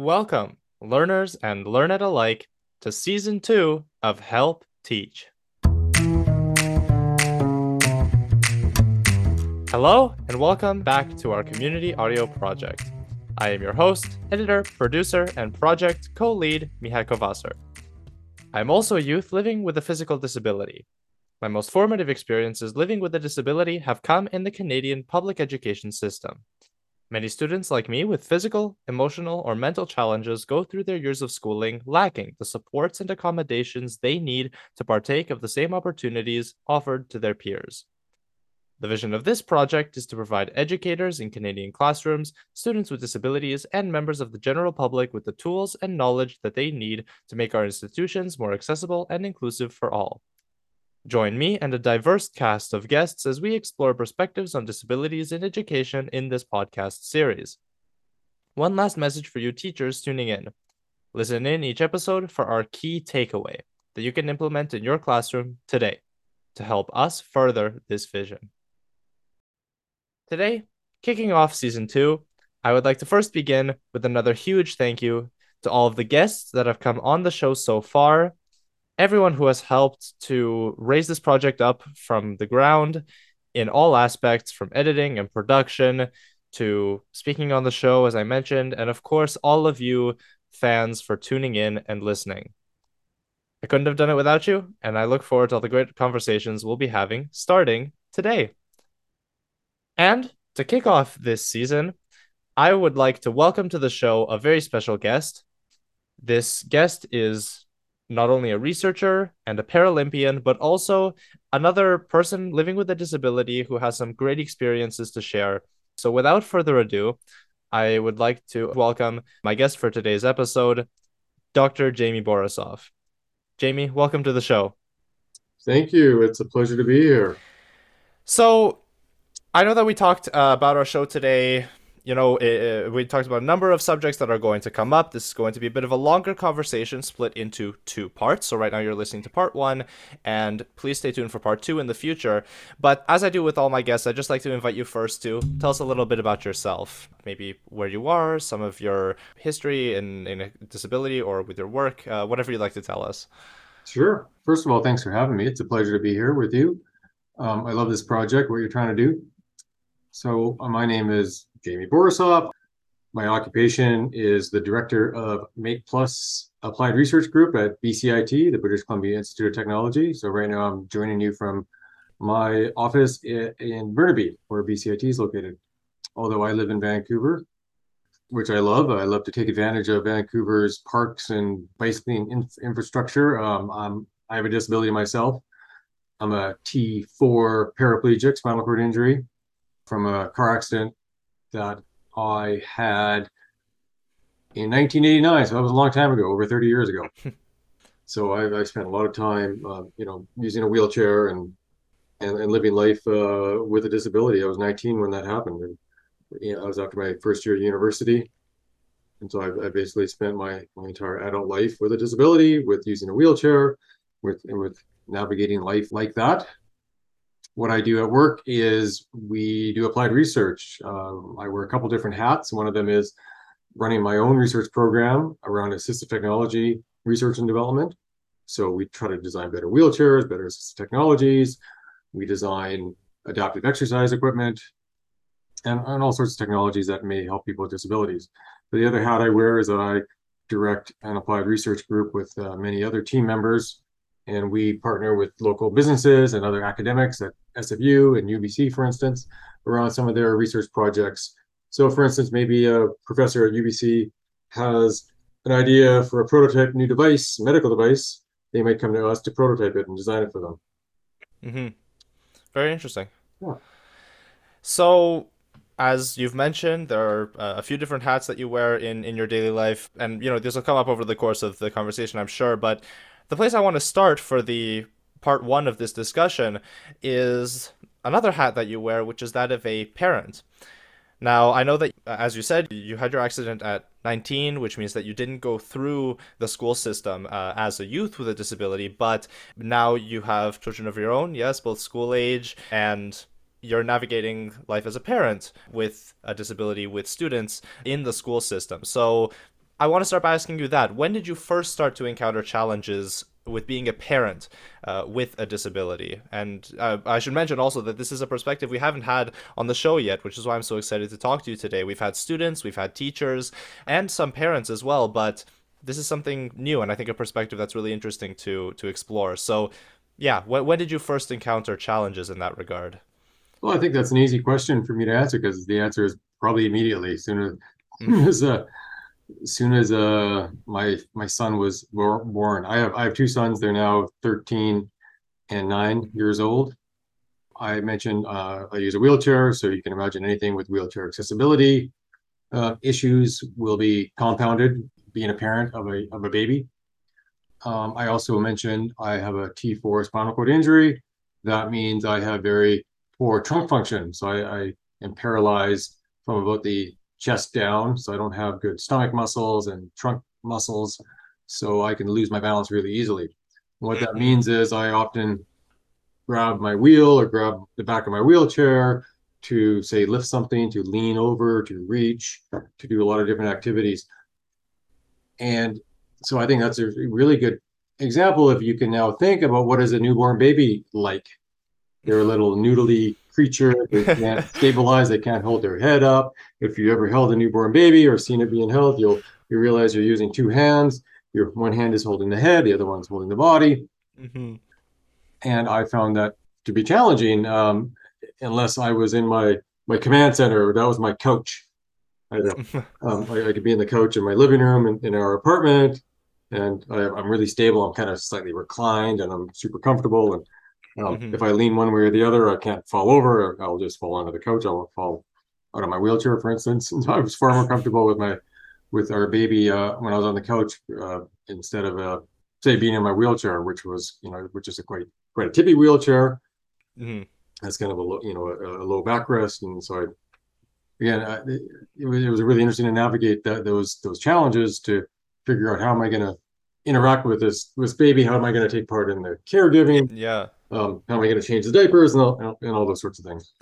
Welcome, learners and learn it alike, to season two of Help Teach. Hello, and welcome back to our community audio project. I am your host, editor, producer, and project co lead, Mihai Kovasser. I am also a youth living with a physical disability. My most formative experiences living with a disability have come in the Canadian public education system. Many students like me with physical, emotional, or mental challenges go through their years of schooling lacking the supports and accommodations they need to partake of the same opportunities offered to their peers. The vision of this project is to provide educators in Canadian classrooms, students with disabilities, and members of the general public with the tools and knowledge that they need to make our institutions more accessible and inclusive for all. Join me and a diverse cast of guests as we explore perspectives on disabilities in education in this podcast series. One last message for you teachers tuning in. Listen in each episode for our key takeaway that you can implement in your classroom today to help us further this vision. Today, kicking off season two, I would like to first begin with another huge thank you to all of the guests that have come on the show so far everyone who has helped to raise this project up from the ground in all aspects from editing and production to speaking on the show, as I mentioned, and of course, all of you fans for tuning in and listening. I couldn't have done it without you, and I look forward to all the great conversations we'll be having starting today. And to kick off this season, I would like to welcome to the show a very special guest. This guest is not only a researcher and a Paralympian, but also another person living with a disability who has some great experiences to share. So, without further ado, I would like to welcome my guest for today's episode, Dr. Jaimie Borisoff. Jaimie, welcome to the show. Thank you. It's a pleasure to be here. So, I know that we talked uh, about our show today you know, it, we talked about a number of subjects that are going to come up. This is going to be a bit of a longer conversation split into two parts. So, right now, you're listening to part one, and please stay tuned for part two in the future. But as I do with all my guests, I'd just like to invite you first to tell us a little bit about yourself, maybe where you are, some of your history in, in disability or with your work, uh, whatever you'd like to tell us. Sure. First of all, thanks for having me. It's a pleasure to be here with you. Um, I love this project, what you're trying to do. So, uh, my name is Jaimie Borisoff. My occupation is the director of Make Plus Applied Research Group at BCIT, the British Columbia Institute of Technology. So right now I'm joining you from my office in Burnaby, where BCIT is located. Although I live in Vancouver, which I love. I love to take advantage of Vancouver's parks and bicycling in- infrastructure. Um, i have a disability myself. I'm a T4 paraplegic, spinal cord injury from a car accident that I had in 1989. So that was a long time ago, over 30 years ago. so I, I, spent a lot of time, uh, you know, using a wheelchair and and, and living life uh, with a disability. I was 19 when that happened, and you know, I was after my first year at university. And so I, I basically spent my, my entire adult life with a disability, with using a wheelchair, with and with navigating life like that what I do at work is we do applied research. Um, I wear a couple different hats. One of them is running my own research program around assistive technology research and development. So we try to design better wheelchairs, better assistive technologies. We design adaptive exercise equipment and, and all sorts of technologies that may help people with disabilities. But the other hat I wear is that I direct an applied research group with uh, many other team members and we partner with local businesses and other academics at SFU and UBC, for instance, around some of their research projects. So, for instance, maybe a professor at UBC has an idea for a prototype new device, medical device. They might come to us to prototype it and design it for them. Mm-hmm. Very interesting. Yeah. So, as you've mentioned, there are uh, a few different hats that you wear in, in your daily life, and you know this will come up over the course of the conversation, I'm sure. But the place I want to start for the part one of this discussion is another hat that you wear, which is that of a parent. Now, I know that, uh, as you said, you had your accident at 19, which means that you didn't go through the school system uh, as a youth with a disability, but now you have children of your own, yes, both school age, and you're navigating life as a parent with a disability with students in the school system. So, I want to start by asking you that. When did you first start to encounter challenges with being a parent uh, with a disability. And uh, I should mention also that this is a perspective we haven't had on the show yet, which is why I'm so excited to talk to you today. We've had students, we've had teachers, and some parents as well, but this is something new and I think a perspective that's really interesting to to explore. So, yeah, when, when did you first encounter challenges in that regard? Well, I think that's an easy question for me to answer because the answer is probably immediately. Sooner mm-hmm. as uh, as soon as uh my my son was born. I have i have two sons. They're now 13 and 9 years old. I mentioned uh, i use a wheelchair so you can imagine anything with wheelchair accessibility uh, issues will be compounded being a parent of a of a baby. Um, i also mentioned i have a t4 spinal cord injury. That means i have very poor trunk function. So i, I am paralyzed from about the chest down, so I don't have good stomach muscles and trunk muscles, so I can lose my balance really easily. What that mm-hmm. means is I often grab my wheel or grab the back of my wheelchair to say lift something, to lean over, to reach, to do a lot of different activities. And so I think that's a really good example if you can now think about what is a newborn baby like. They're a little noodly creature. They can't stabilize. They can't hold their head up. If you ever held a newborn baby or seen it being held, you'll you realize you're using two hands. Your one hand is holding the head, the other one's holding the body. Mm-hmm. And I found that to be challenging, um, unless I was in my my command center. That was my couch. I, um, I, I, could be in the couch in my living room in, in our apartment, and I, am really stable. I'm kind of slightly reclined, and I'm super comfortable. And um, mm-hmm. If I lean one way or the other, I can't fall over. I'll just fall onto the couch. I won't fall out of my wheelchair, for instance. And I was far more comfortable with my with our baby uh, when I was on the couch uh, instead of uh, say being in my wheelchair, which was you know which is a quite quite a tippy wheelchair. Mm-hmm. That's kind of a low, you know a, a low backrest, and so I again I, it, it, was, it was really interesting to navigate that those those challenges to figure out how am I going to interact with this this baby? How am I going to take part in the caregiving? Yeah um, how am I going to change the diapers and all, and all those sorts of things.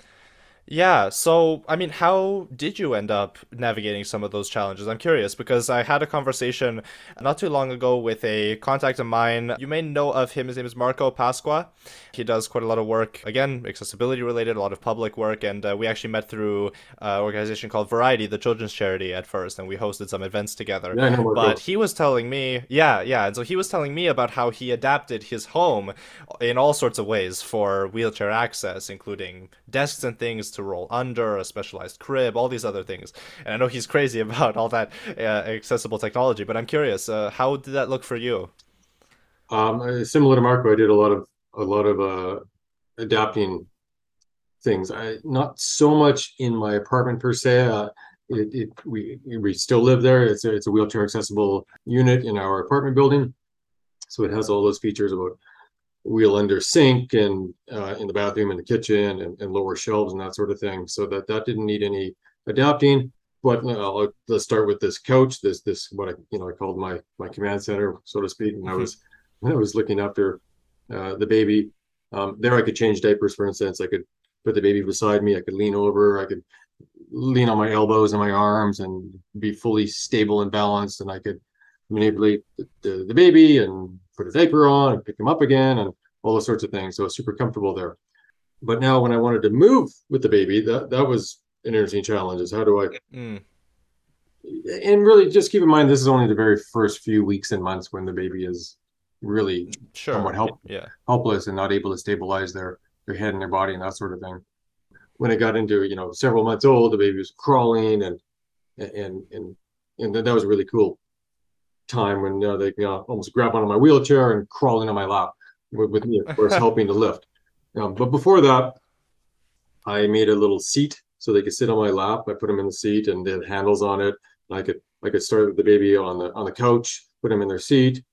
Yeah, so I mean, how did you end up navigating some of those challenges? I'm curious because I had a conversation not too long ago with a contact of mine. You may know of him. His name is Marco Pasqua. He does quite a lot of work, again, accessibility related, a lot of public work, and uh, we actually met through an organization called Variety, the children's charity, at first, and we hosted some events together. Yeah, know, but he was telling me, yeah, yeah, and so he was telling me about how he adapted his home in all sorts of ways for wheelchair access, including desks and things to roll under, a specialized crib, all these other things. And I know he's crazy about all that uh, accessible technology, but I'm curious, uh, how did that look for you? Um, uh, similar to Marco, I did a lot of a lot of uh, adapting things. I not so much in my apartment per se. Uh, it, it, we we still live there. It's a, it's a wheelchair accessible unit in our apartment building, so it has all those features about wheel under sink and uh, in the bathroom and the kitchen and, and, lower shelves and that sort of thing. So that that didn't need any adapting. But uh, let's start with this couch. This this what I you know I called my my command center, so to speak. And mm-hmm. I was when I was looking after uh, the baby. Um, there I could change diapers, for instance. I could put the baby beside me. I could lean over. I could lean on my elbows and my arms and be fully stable and balanced. And I could manipulate the, the, the baby and put a diaper on and pick him up again and all those sorts of things. So it's super comfortable there. But now when I wanted to move with the baby, that that was an interesting challenge. Is how do I mm. and really just keep in mind this is only the very first few weeks and months when the baby is really sure. somewhat help, yeah. helpless and not able to stabilize their their head and their body and that sort of thing. When it got into you know several months old, the baby was crawling and and and and that was really cool time when know, they you know, almost grab onto my wheelchair and crawl into my lap with, with me, of course, helping to lift. Um, but before that, I made a little seat so they could sit on my lap. I put them in the seat and they had handles on it. I could I could start with the baby on the on the couch, put them in their seat,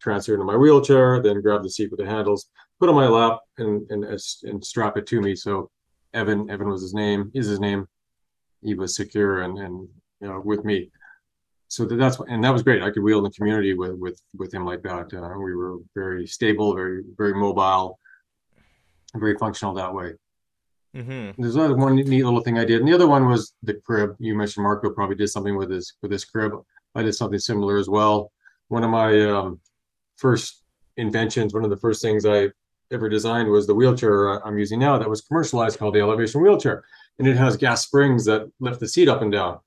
transfer into my wheelchair, then grab the seat with the handles, put on my lap, and and and strap it to me. So Evan Evan was his name, is his name. He was secure and and you know with me so that's and that was great. I could wheel in the community with with with him like that. Uh, we were very stable, very very mobile, very functional that way. Mm-hmm. There's another one neat little thing I did, and the other one was the crib. You mentioned Marco probably did something with his with his crib. I did something similar as well. One of my um, first inventions, one of the first things I ever designed was the wheelchair I'm using now that was commercialized called the elevation wheelchair. And it has gas springs that lift the seat up and down.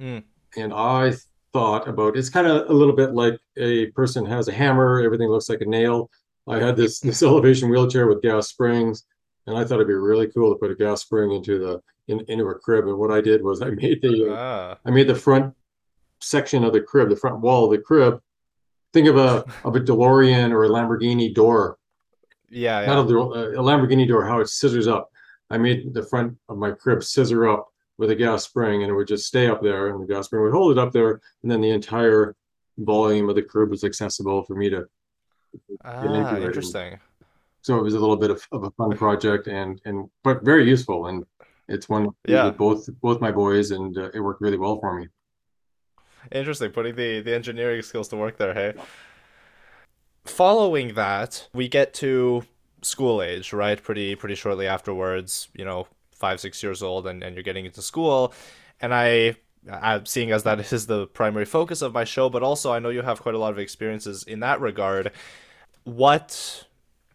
Mm. And I thought about it's kind of a little bit like a person has a hammer, everything looks like a nail. I had this this elevation wheelchair with gas springs, and I thought it'd be really cool to put a gas spring into the in, into a crib. And what I did was I made the ah. I made the front section of the crib, the front wall of the crib. Think of a of a DeLorean or a Lamborghini door. Yeah, yeah. not a, a Lamborghini door. How it scissors up. I made the front of my crib scissor up with a gas spring, and it would just stay up there, and the gas spring would hold it up there, and then the entire volume of the crib was accessible for me to. Ah, interesting. So it was a little bit of, of a fun project, and and but very useful, and it's one yeah both both my boys, and uh, it worked really well for me. Interesting, putting the the engineering skills to work there. Hey. Following that, we get to school age, right? Pretty pretty shortly afterwards. You know, five six years old, and and you're getting into school, and I. I'm seeing as that is the primary focus of my show, but also I know you have quite a lot of experiences in that regard. What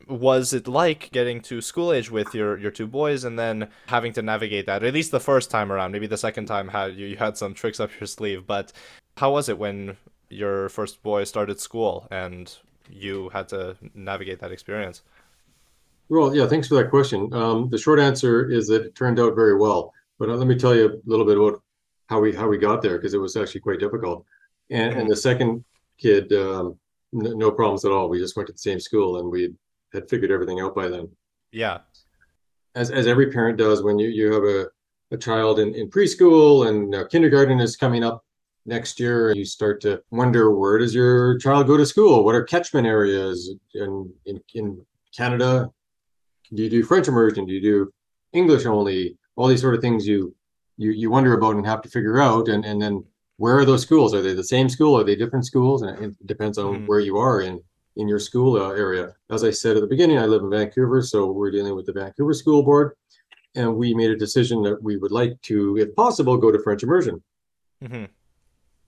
was it like getting to school age with your your two boys and then having to navigate that at least the first time around maybe the second time had you, you had some tricks up your sleeve but how was it when your first boy started school and you had to navigate that experience well yeah thanks for that question um, the short answer is that it turned out very well but uh, let me tell you a little bit about how we how we got there because it was actually quite difficult and, and the second kid um, no problems at all we just went to the same school and we had figured everything out by then. Yeah. As, as every parent does when you, you have a, a child in, in preschool and uh, kindergarten is coming up next year, you start to wonder where does your child go to school? What are catchment areas in, in, in Canada? Do you do French immersion? Do you do English only? All these sort of things you you you wonder about and have to figure out. And and then where are those schools? Are they the same school? Are they different schools? And it depends on mm. where you are in in your school uh, area. As I said at the beginning, I live in Vancouver, so we're dealing with the Vancouver School Board, and we made a decision that we would like to, if possible, go to French immersion. Mm-hmm.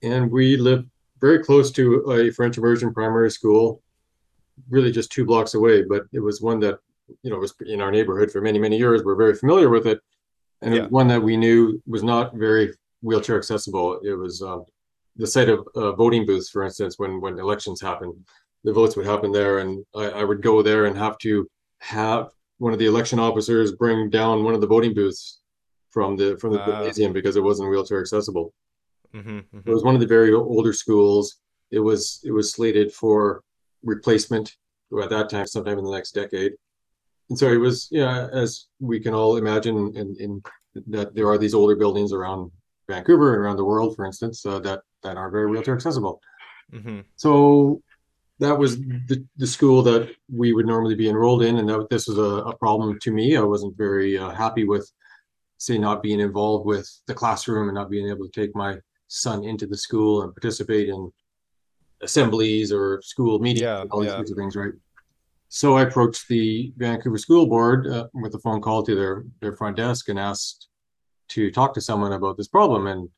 And we live very close to a French immersion primary school, really just two blocks away, but it was one that you know was in our neighborhood for many many years. We're very familiar with it, and yeah. it one that we knew was not very wheelchair accessible. It was uh, the site of uh, voting booths, for instance, when when elections happen the votes would happen there, and I, I would go there and have to have one of the election officers bring down one of the voting booths from the from the uh, gymnasium because it wasn't wheelchair accessible. Mm-hmm, mm-hmm. It was one of the very older schools. It was it was slated for replacement at that time, sometime in the next decade. And so it was, yeah, as we can all imagine, in, in that there are these older buildings around Vancouver and around the world, for instance, uh, that that are very wheelchair accessible. Mm-hmm. So that was the, the school that we would normally be enrolled in and that this was a, a problem to me i wasn't very uh, happy with say not being involved with the classroom and not being able to take my son into the school and participate in assemblies or school meetings yeah, all these yeah. sorts of things right so i approached the vancouver school board uh, with a phone call to their their front desk and asked to talk to someone about this problem and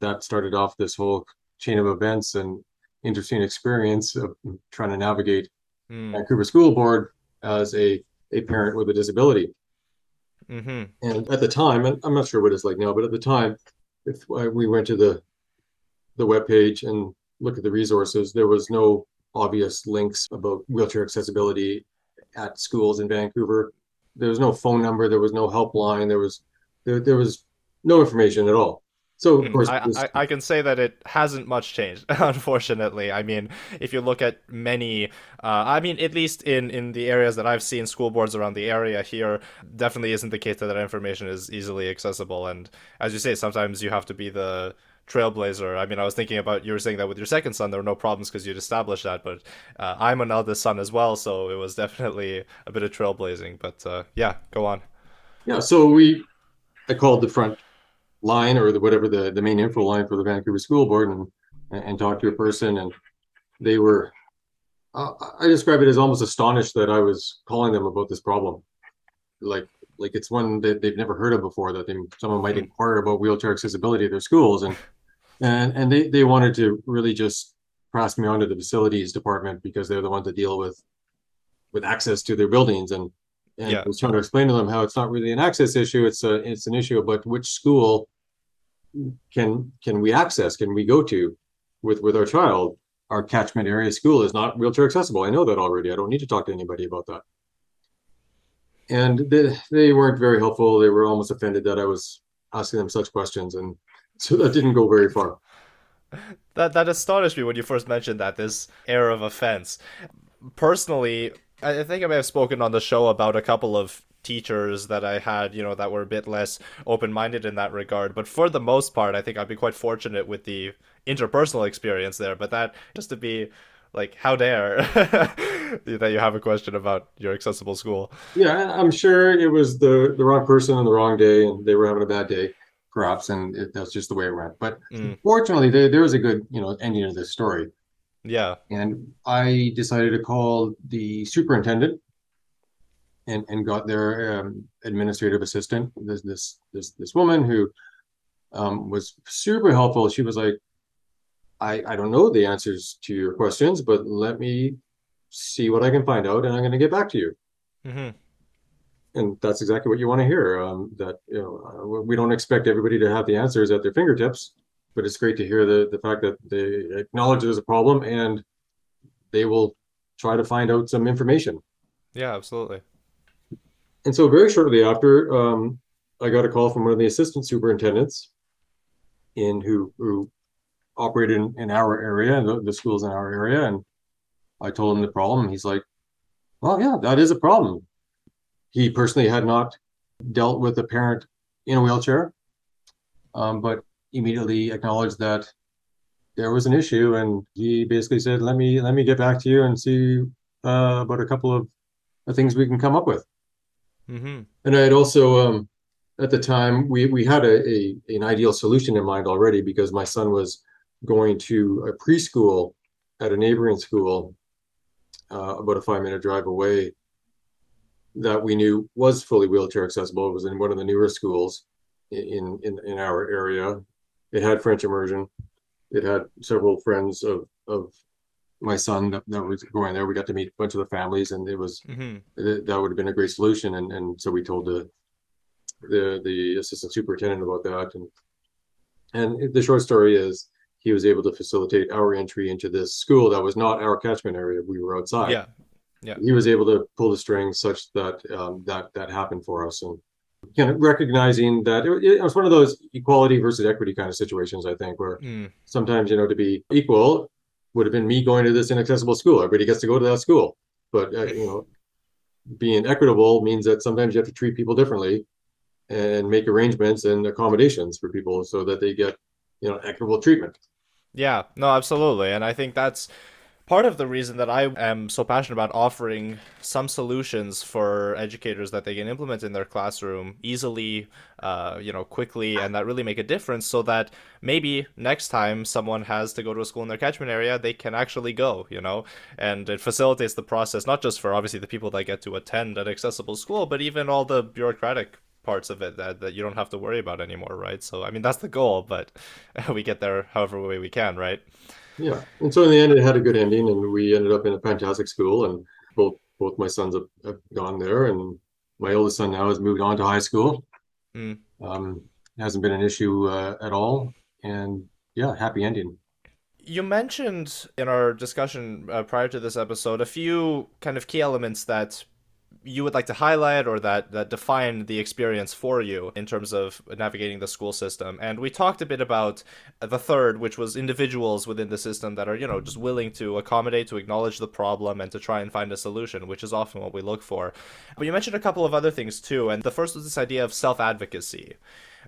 that started off this whole chain of events and interesting experience of trying to navigate mm. Vancouver School Board as a, a parent with a disability. Mm-hmm. And at the time, and I'm not sure what it's like now, but at the time, if we went to the the web page and look at the resources, there was no obvious links about wheelchair accessibility at schools in Vancouver. There was no phone number, there was no helpline, there was there, there was no information at all. So of hmm. course, I, I, I, can say that it hasn't much changed. Unfortunately, I mean, if you look at many, uh, I mean, at least in in the areas that I've seen, school boards around the area here definitely isn't the case that that information is easily accessible. And as you say, sometimes you have to be the trailblazer. I mean, I was thinking about you were saying that with your second son, there were no problems because you'd established that. But uh, I'm an eldest son as well, so it was definitely a bit of trailblazing. But uh, yeah, go on. Yeah, so we, I called the front line or the, whatever the, the main info line for the Vancouver School Board and and talked to a person and they were uh, I describe it as almost astonished that I was calling them about this problem. Like like it's one that they've never heard of before that they, someone might hmm. inquire about wheelchair accessibility at their schools and and and they they wanted to really just pass me on to the facilities department because they're the ones that deal with with access to their buildings. And and Yeah. I was trying to explain to them how it's not really an access issue it's a it's an issue but which school can can we access can we go to with with our child. Our catchment area school is not wheelchair accessible. I know that already. I don't need to talk to anybody about that. And they, they weren't very helpful. They were almost offended that i was asking them such questions. And so that didn't go very far That that astonished me when you first mentioned that this air of offense. Personally, I think I may have spoken on the show about a couple of teachers that I had, you know, that were a bit less open-minded in that regard. But for the most part, I think I'd be quite fortunate with the interpersonal experience there. But that just to be like, how dare that you have a question about your accessible school? yeah i'm sure it was the the wrong person on the wrong day and they were having a bad day perhaps and it, that's just the way it went. But Mm. fortunately there, there was a good you know ending to this story. Yeah. and I decided to call the superintendent and and got their um, administrative assistant this this this this woman who um, was super helpful. She was like I I don't know the answers to your questions but let me see what I can find out and I'm going to get back to you. Hmm and that's exactly what you want to hear um, that you know uh, we don't expect everybody to have the answers at their fingertips but it's great to hear the the fact that they acknowledge there's a problem and they will try to find out some information Yeah, absolutely. and so very shortly after um, i got a call from one of the assistant superintendents in who who operated in, in our area and the, the schools in our area and i told him the problem he's like well yeah that is a problem he personally had not dealt with a parent in a wheelchair um, but immediately acknowledged that there was an issue and he basically said let me let me get back to you and see uh, about a couple of things we can come up with hmm and I had also, um, at the time, we we had a, a an ideal solution in mind already because my son was going to a preschool at a neighboring school, uh, about a five minute drive away. That we knew was fully wheelchair accessible. It was in one of the newer schools in in in our area. It had French immersion. It had several friends of of my son that, that was going there. We got to meet a bunch of the families, and it was hmm that that would have been a great solution. And, and so we told the, the, the assistant superintendent about that. And, and the short story is he was able to facilitate our entry into this school that was not our catchment area. We were outside. Yeah. He was able to pull the strings such that, um, that, that happened for us. And kind of recognizing that it, it was one of those equality versus equity kind of situations, I think, where Mm. sometimes, you know, to be equal would have been me going to this inaccessible school. Everybody gets to go to that school. But, uh, you know, being equitable means that sometimes you have to treat people differently and make arrangements and accommodations for people so that they get, you know, equitable treatment. Yeah, no, absolutely. And I think that's part of the reason that I am so passionate about offering some solutions for educators that they can implement in their classroom easily, uh, you know, quickly, and that really make a difference so that maybe next time someone has to go to a school in their catchment area, they can actually go, you know, and it facilitates the process, not just for obviously the people that get to attend an accessible school, but even all the bureaucratic parts of it that, that you don't have to worry about anymore, right? So, I mean, that's the goal, but we get there however way we can, right? Yeah. And so in the end, it had a good ending and we ended up in a fantastic school and both, both my sons have, have gone there and my oldest son now has moved on to high school. Mm. Um, hasn't been an issue uh, at all. And yeah, happy ending. You mentioned in our discussion uh, prior to this episode a few kind of key elements that you would like to highlight or that that define the experience for you in terms of navigating the school system. And we talked a bit about the third which was individuals within the system that are you know just willing to accommodate to acknowledge the problem and to try and find a solution which is often what we look for. But you mentioned a couple of other things too and the first was this idea of self-advocacy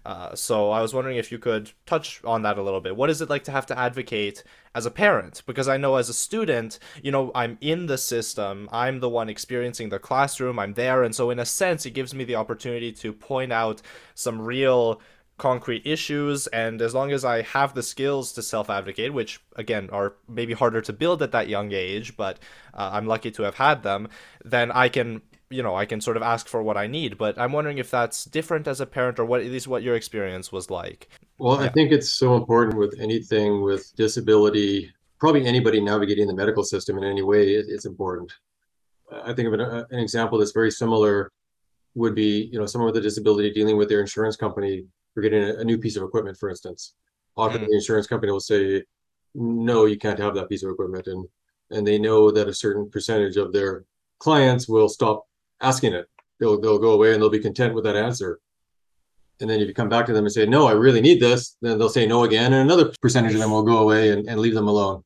uh, so I was wondering if you could touch on that a little bit. What is it like to have to advocate as a parent? Because I know as a student, you know, I'm in the system. I'm the one experiencing the classroom. I'm there, and so in a sense, it gives me the opportunity to point out some real concrete issues and as long as i have the skills to self-advocate which again are maybe harder to build at that young age but uh, i'm lucky to have had them then i can you know i can sort of ask for what i need but i'm wondering if that's different as a parent or what at least what your experience was like Well, I think it's so important with anything with disability, probably anybody navigating the medical system in any way, it, it's important. I think of an, uh, an example that's very similar would be, you know, someone with a disability dealing with their insurance company for getting a, a new piece of equipment, for instance. Often Mm. the insurance company will say, no, you can't have that piece of equipment. And and they know that a certain percentage of their clients will stop asking it. They'll they'll go away and they'll be content with that answer. And then if you come back to them and say, no, I really need this, then they'll say no again. And another percentage of them will go away and, and leave them alone.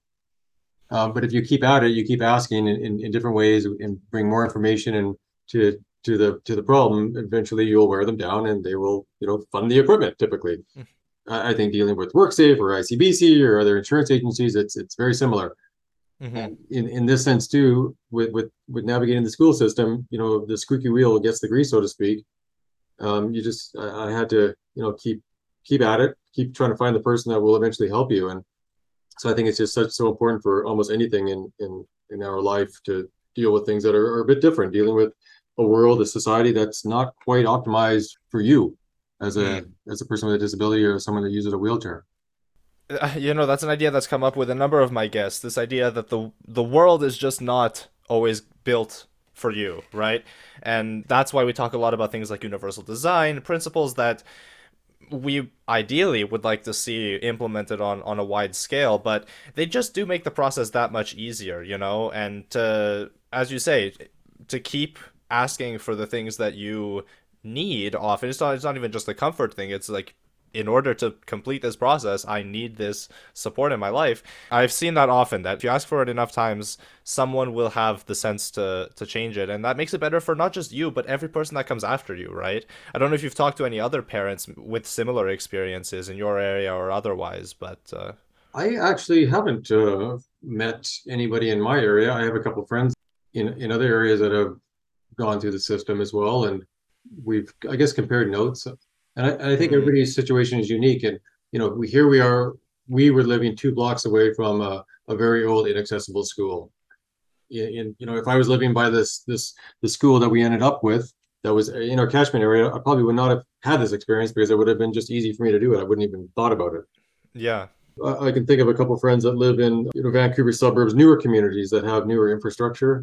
Um, but if you keep at it, you keep asking in, in, in different ways and bring more information and to to the to the problem, eventually you'll wear them down and they will, you know, fund the equipment typically. Mm. I, I think dealing with WorkSafe or ICBC or other insurance agencies, it's it's very similar. Mhm. In in this sense too, with with with navigating the school system, you know, the squeaky wheel gets the grease, so to speak. Um, you just I, I had to, you know, keep keep at it, keep trying to find the person that will eventually help you. And so I think it's just such so important for almost anything in in in our life to deal with things that are, are a bit different, dealing with a world, a society that's not quite optimized for you as a as a person with a disability or someone that uses a wheelchair. You know, that's an idea that's come up with a number of my guests. This idea that the the world is just not always built for you, right? And that's why we talk a lot about things like universal design, principles that we ideally would like to see implemented on on a wide scale, but they just do make the process that much easier, you know? And to, as you say, to keep asking for the things that you need often it's not it's not even just the comfort thing it's like in order to complete this process i need this support in my life i've seen that often that if you ask for it enough times someone will have the sense to to change it and that makes it better for not just you but every person that comes after you right i don't know if you've talked to any other parents with similar experiences in your area or otherwise but uh, I actually haven't uh, met anybody in my area. I have a couple friends in in other areas that have gone through the system as well, and we've I guess compared notes. And I, I think Mhm. everybody's situation is unique. And you know, we here we are. We were living two blocks away from a, a very old, inaccessible school. In you know, if I was living by this this the school that we ended up with, that was in our catchment area, I probably would not have had this experience because it would have been just easy for me to do it. I wouldn't even thought about it. yeah I I can think of a couple of friends that live in you know Vancouver suburbs, newer communities that have newer infrastructure.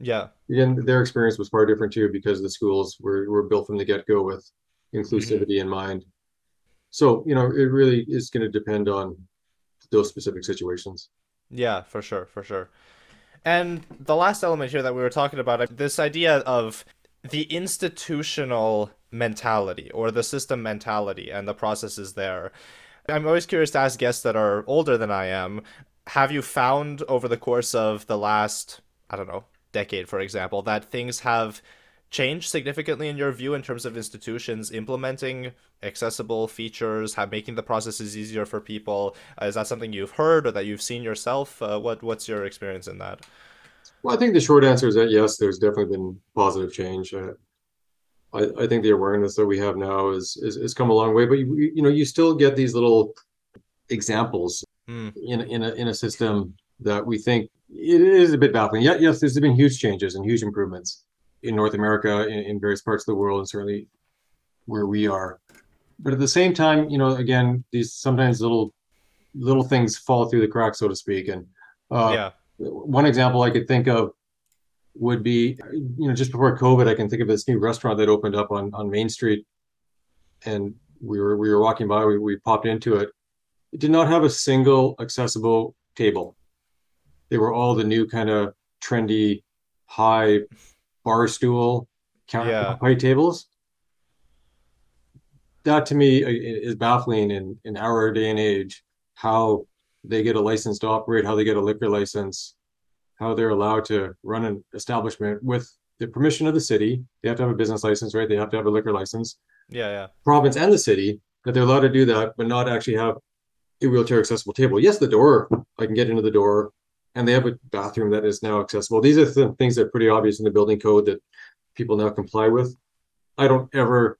yeah And their experience was far different too because the schools were were built from the get go with inclusivity mm-hmm. in mind. So you know, it really is going to depend on those specific situations. Yeah, for sure, for sure. And the last element here that we were talking about, this idea of the institutional mentality or the system mentality and the processes there. I'm always curious to ask guests that are older than I am, have you found over the course of the last, I don't know, decade, for example, that things have changed significantly in your view in terms of institutions implementing accessible features, have making the processes easier for people? Uh, is that something you've heard or that you've seen yourself? Uh, what what's your experience in that? Well, I think the short answer is that yes, there's definitely been positive change. Uh, I, I think the awareness that we have now is is, is come a long way, but you, you know, you still get these little examples Hmm. in in a in a system that we think it is a bit baffling. Yeah, yes, there's been huge changes and huge improvements in North America, in, in various parts of the world, and certainly where we are. But at the same time, you know, again, these sometimes little little things fall through the cracks, so to speak. And uh, yeah. one example I could think of would be, you know, just before COVID, I can think of this new restaurant that opened up on on Main Street, and we were we were walking by, we, we popped into it. It did not have a single accessible table. They were all the new kind of trendy, high bar stool counter Yeah. tables. That to me uh, is baffling in in our day and age. How they get a license to operate, how they get a liquor license, how they're allowed to run an establishment with the permission of the city. They have to have a business license, right? They have to have a liquor license. Yeah, yeah. Province and the city that they're allowed to do that, but not actually have a wheelchair accessible table. Yes, the door, I can get into the door, and they have a bathroom that is now accessible. These are the things that are pretty obvious in the building code that people now comply with. I don't ever,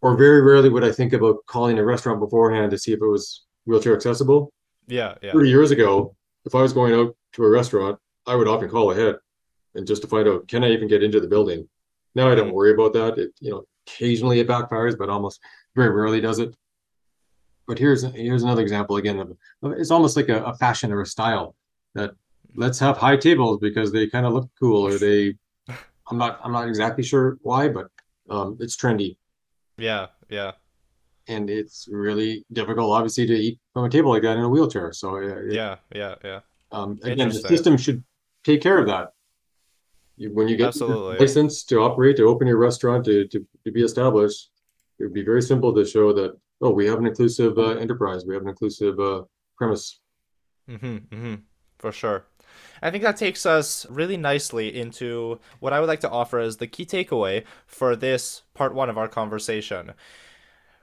or very rarely, would I think about calling a restaurant beforehand to see if it was wheelchair accessible. Yeah, yeah. 30 years ago, if I was going out to a restaurant, I would often call ahead and just to find out, can I even get into the building? Now I don't Mhm. worry about that. It, you know, occasionally it backfires, but almost very rarely does it. but here's here's another example again of it's almost like a, a fashion or a style that let's have high tables because they kind of look cool or they i'm not i'm not exactly sure why but um, it's trendy. Yeah yeah. And it's really difficult obviously to eat from a table like that in a wheelchair so it, yeah yeah yeah. Um, again the system should take care of that. When you get Absolutely. license to operate to open your restaurant to, to, to be established it would be very simple to show that oh we have an inclusive uh, enterprise. We have an inclusive uh, premise. Mm-hmm, mm-hmm, for sure. I think that takes us really nicely into what I would like to offer as the key takeaway for this part one of our conversation,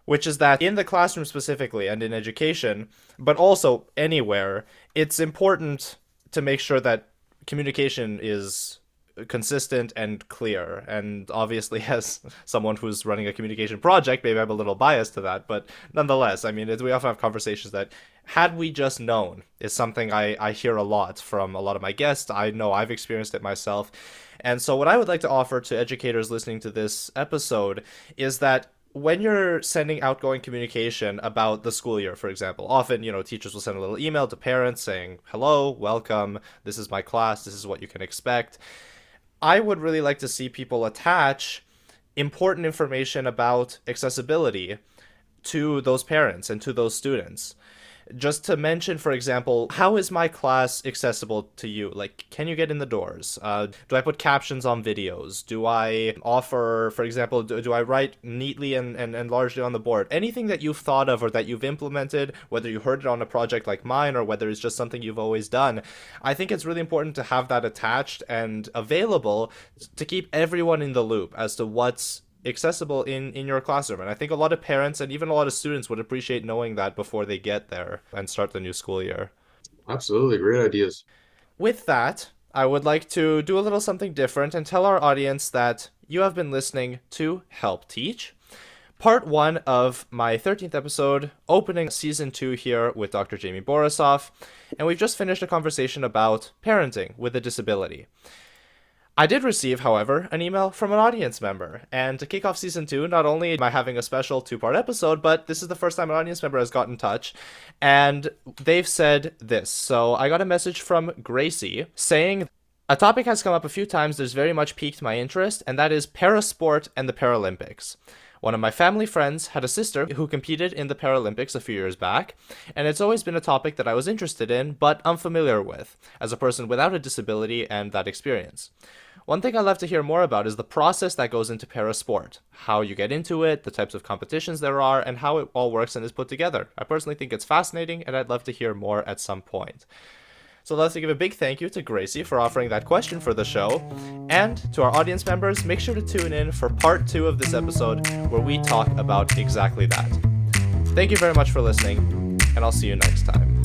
which is that in the classroom specifically and in education, but also anywhere, it's important to make sure that communication is consistent and clear. And obviously, as someone who's running a communication project, maybe I'm a little biased to that, but nonetheless, I mean, we often have conversations that had we just known is something I, I hear a lot from a lot of my guests. I know I've experienced it myself. And so, what I would like to offer to educators listening to this episode is that when you're sending outgoing communication about the school year, for example, often, you know, teachers will send a little email to parents saying, hello, welcome, this is my class, this is what you can expect. I would really like to see people attach important information about accessibility to those parents and to those students just to mention, for example, how is my class accessible to you? Like, can you get in the doors? Uh, do I put captions on videos? Do I offer, for example, do, do I write neatly and, and, and largely on the board? Anything that you've thought of or that you've implemented, whether you heard it on a project like mine or whether it's just something you've always done, I think it's really important to have that attached and available to keep everyone in the loop as to what's accessible in in your classroom. And i think a lot of parents and even a lot of students would appreciate knowing that before they get there and start the new school year. Absolutely. Great ideas. With that i would like to do a little something different and tell our audience that you have been listening to help teach part one of my 13th episode opening season two here with dr jaimie borisoff and we've just finished a conversation about parenting with a disability I did receive, however, an email from an audience member. And to kick off season two, not only am I having a special two part episode, but this is the first time an audience member has gotten in touch. And they've said this. So I got a message from Gracie saying, a topic has come up a few times that's very much piqued my interest, and that is parasport and the Paralympics. One of my family friends had a sister who competed in the Paralympics a few years back, and it's always been a topic that I was interested in but unfamiliar with, as a person without a disability and that experience. One thing I'd love to hear more about is the process that goes into parasport, how you get into it, the types of competitions there are, and how it all works and is put together. I personally think it's fascinating, and I'd love to hear more at some point. So let's give a big thank you to Gracie for offering that question for the show. And to our audience members, make sure to tune in for part two of this episode where we talk about exactly that. Thank you very much for listening, and I'll see you next time.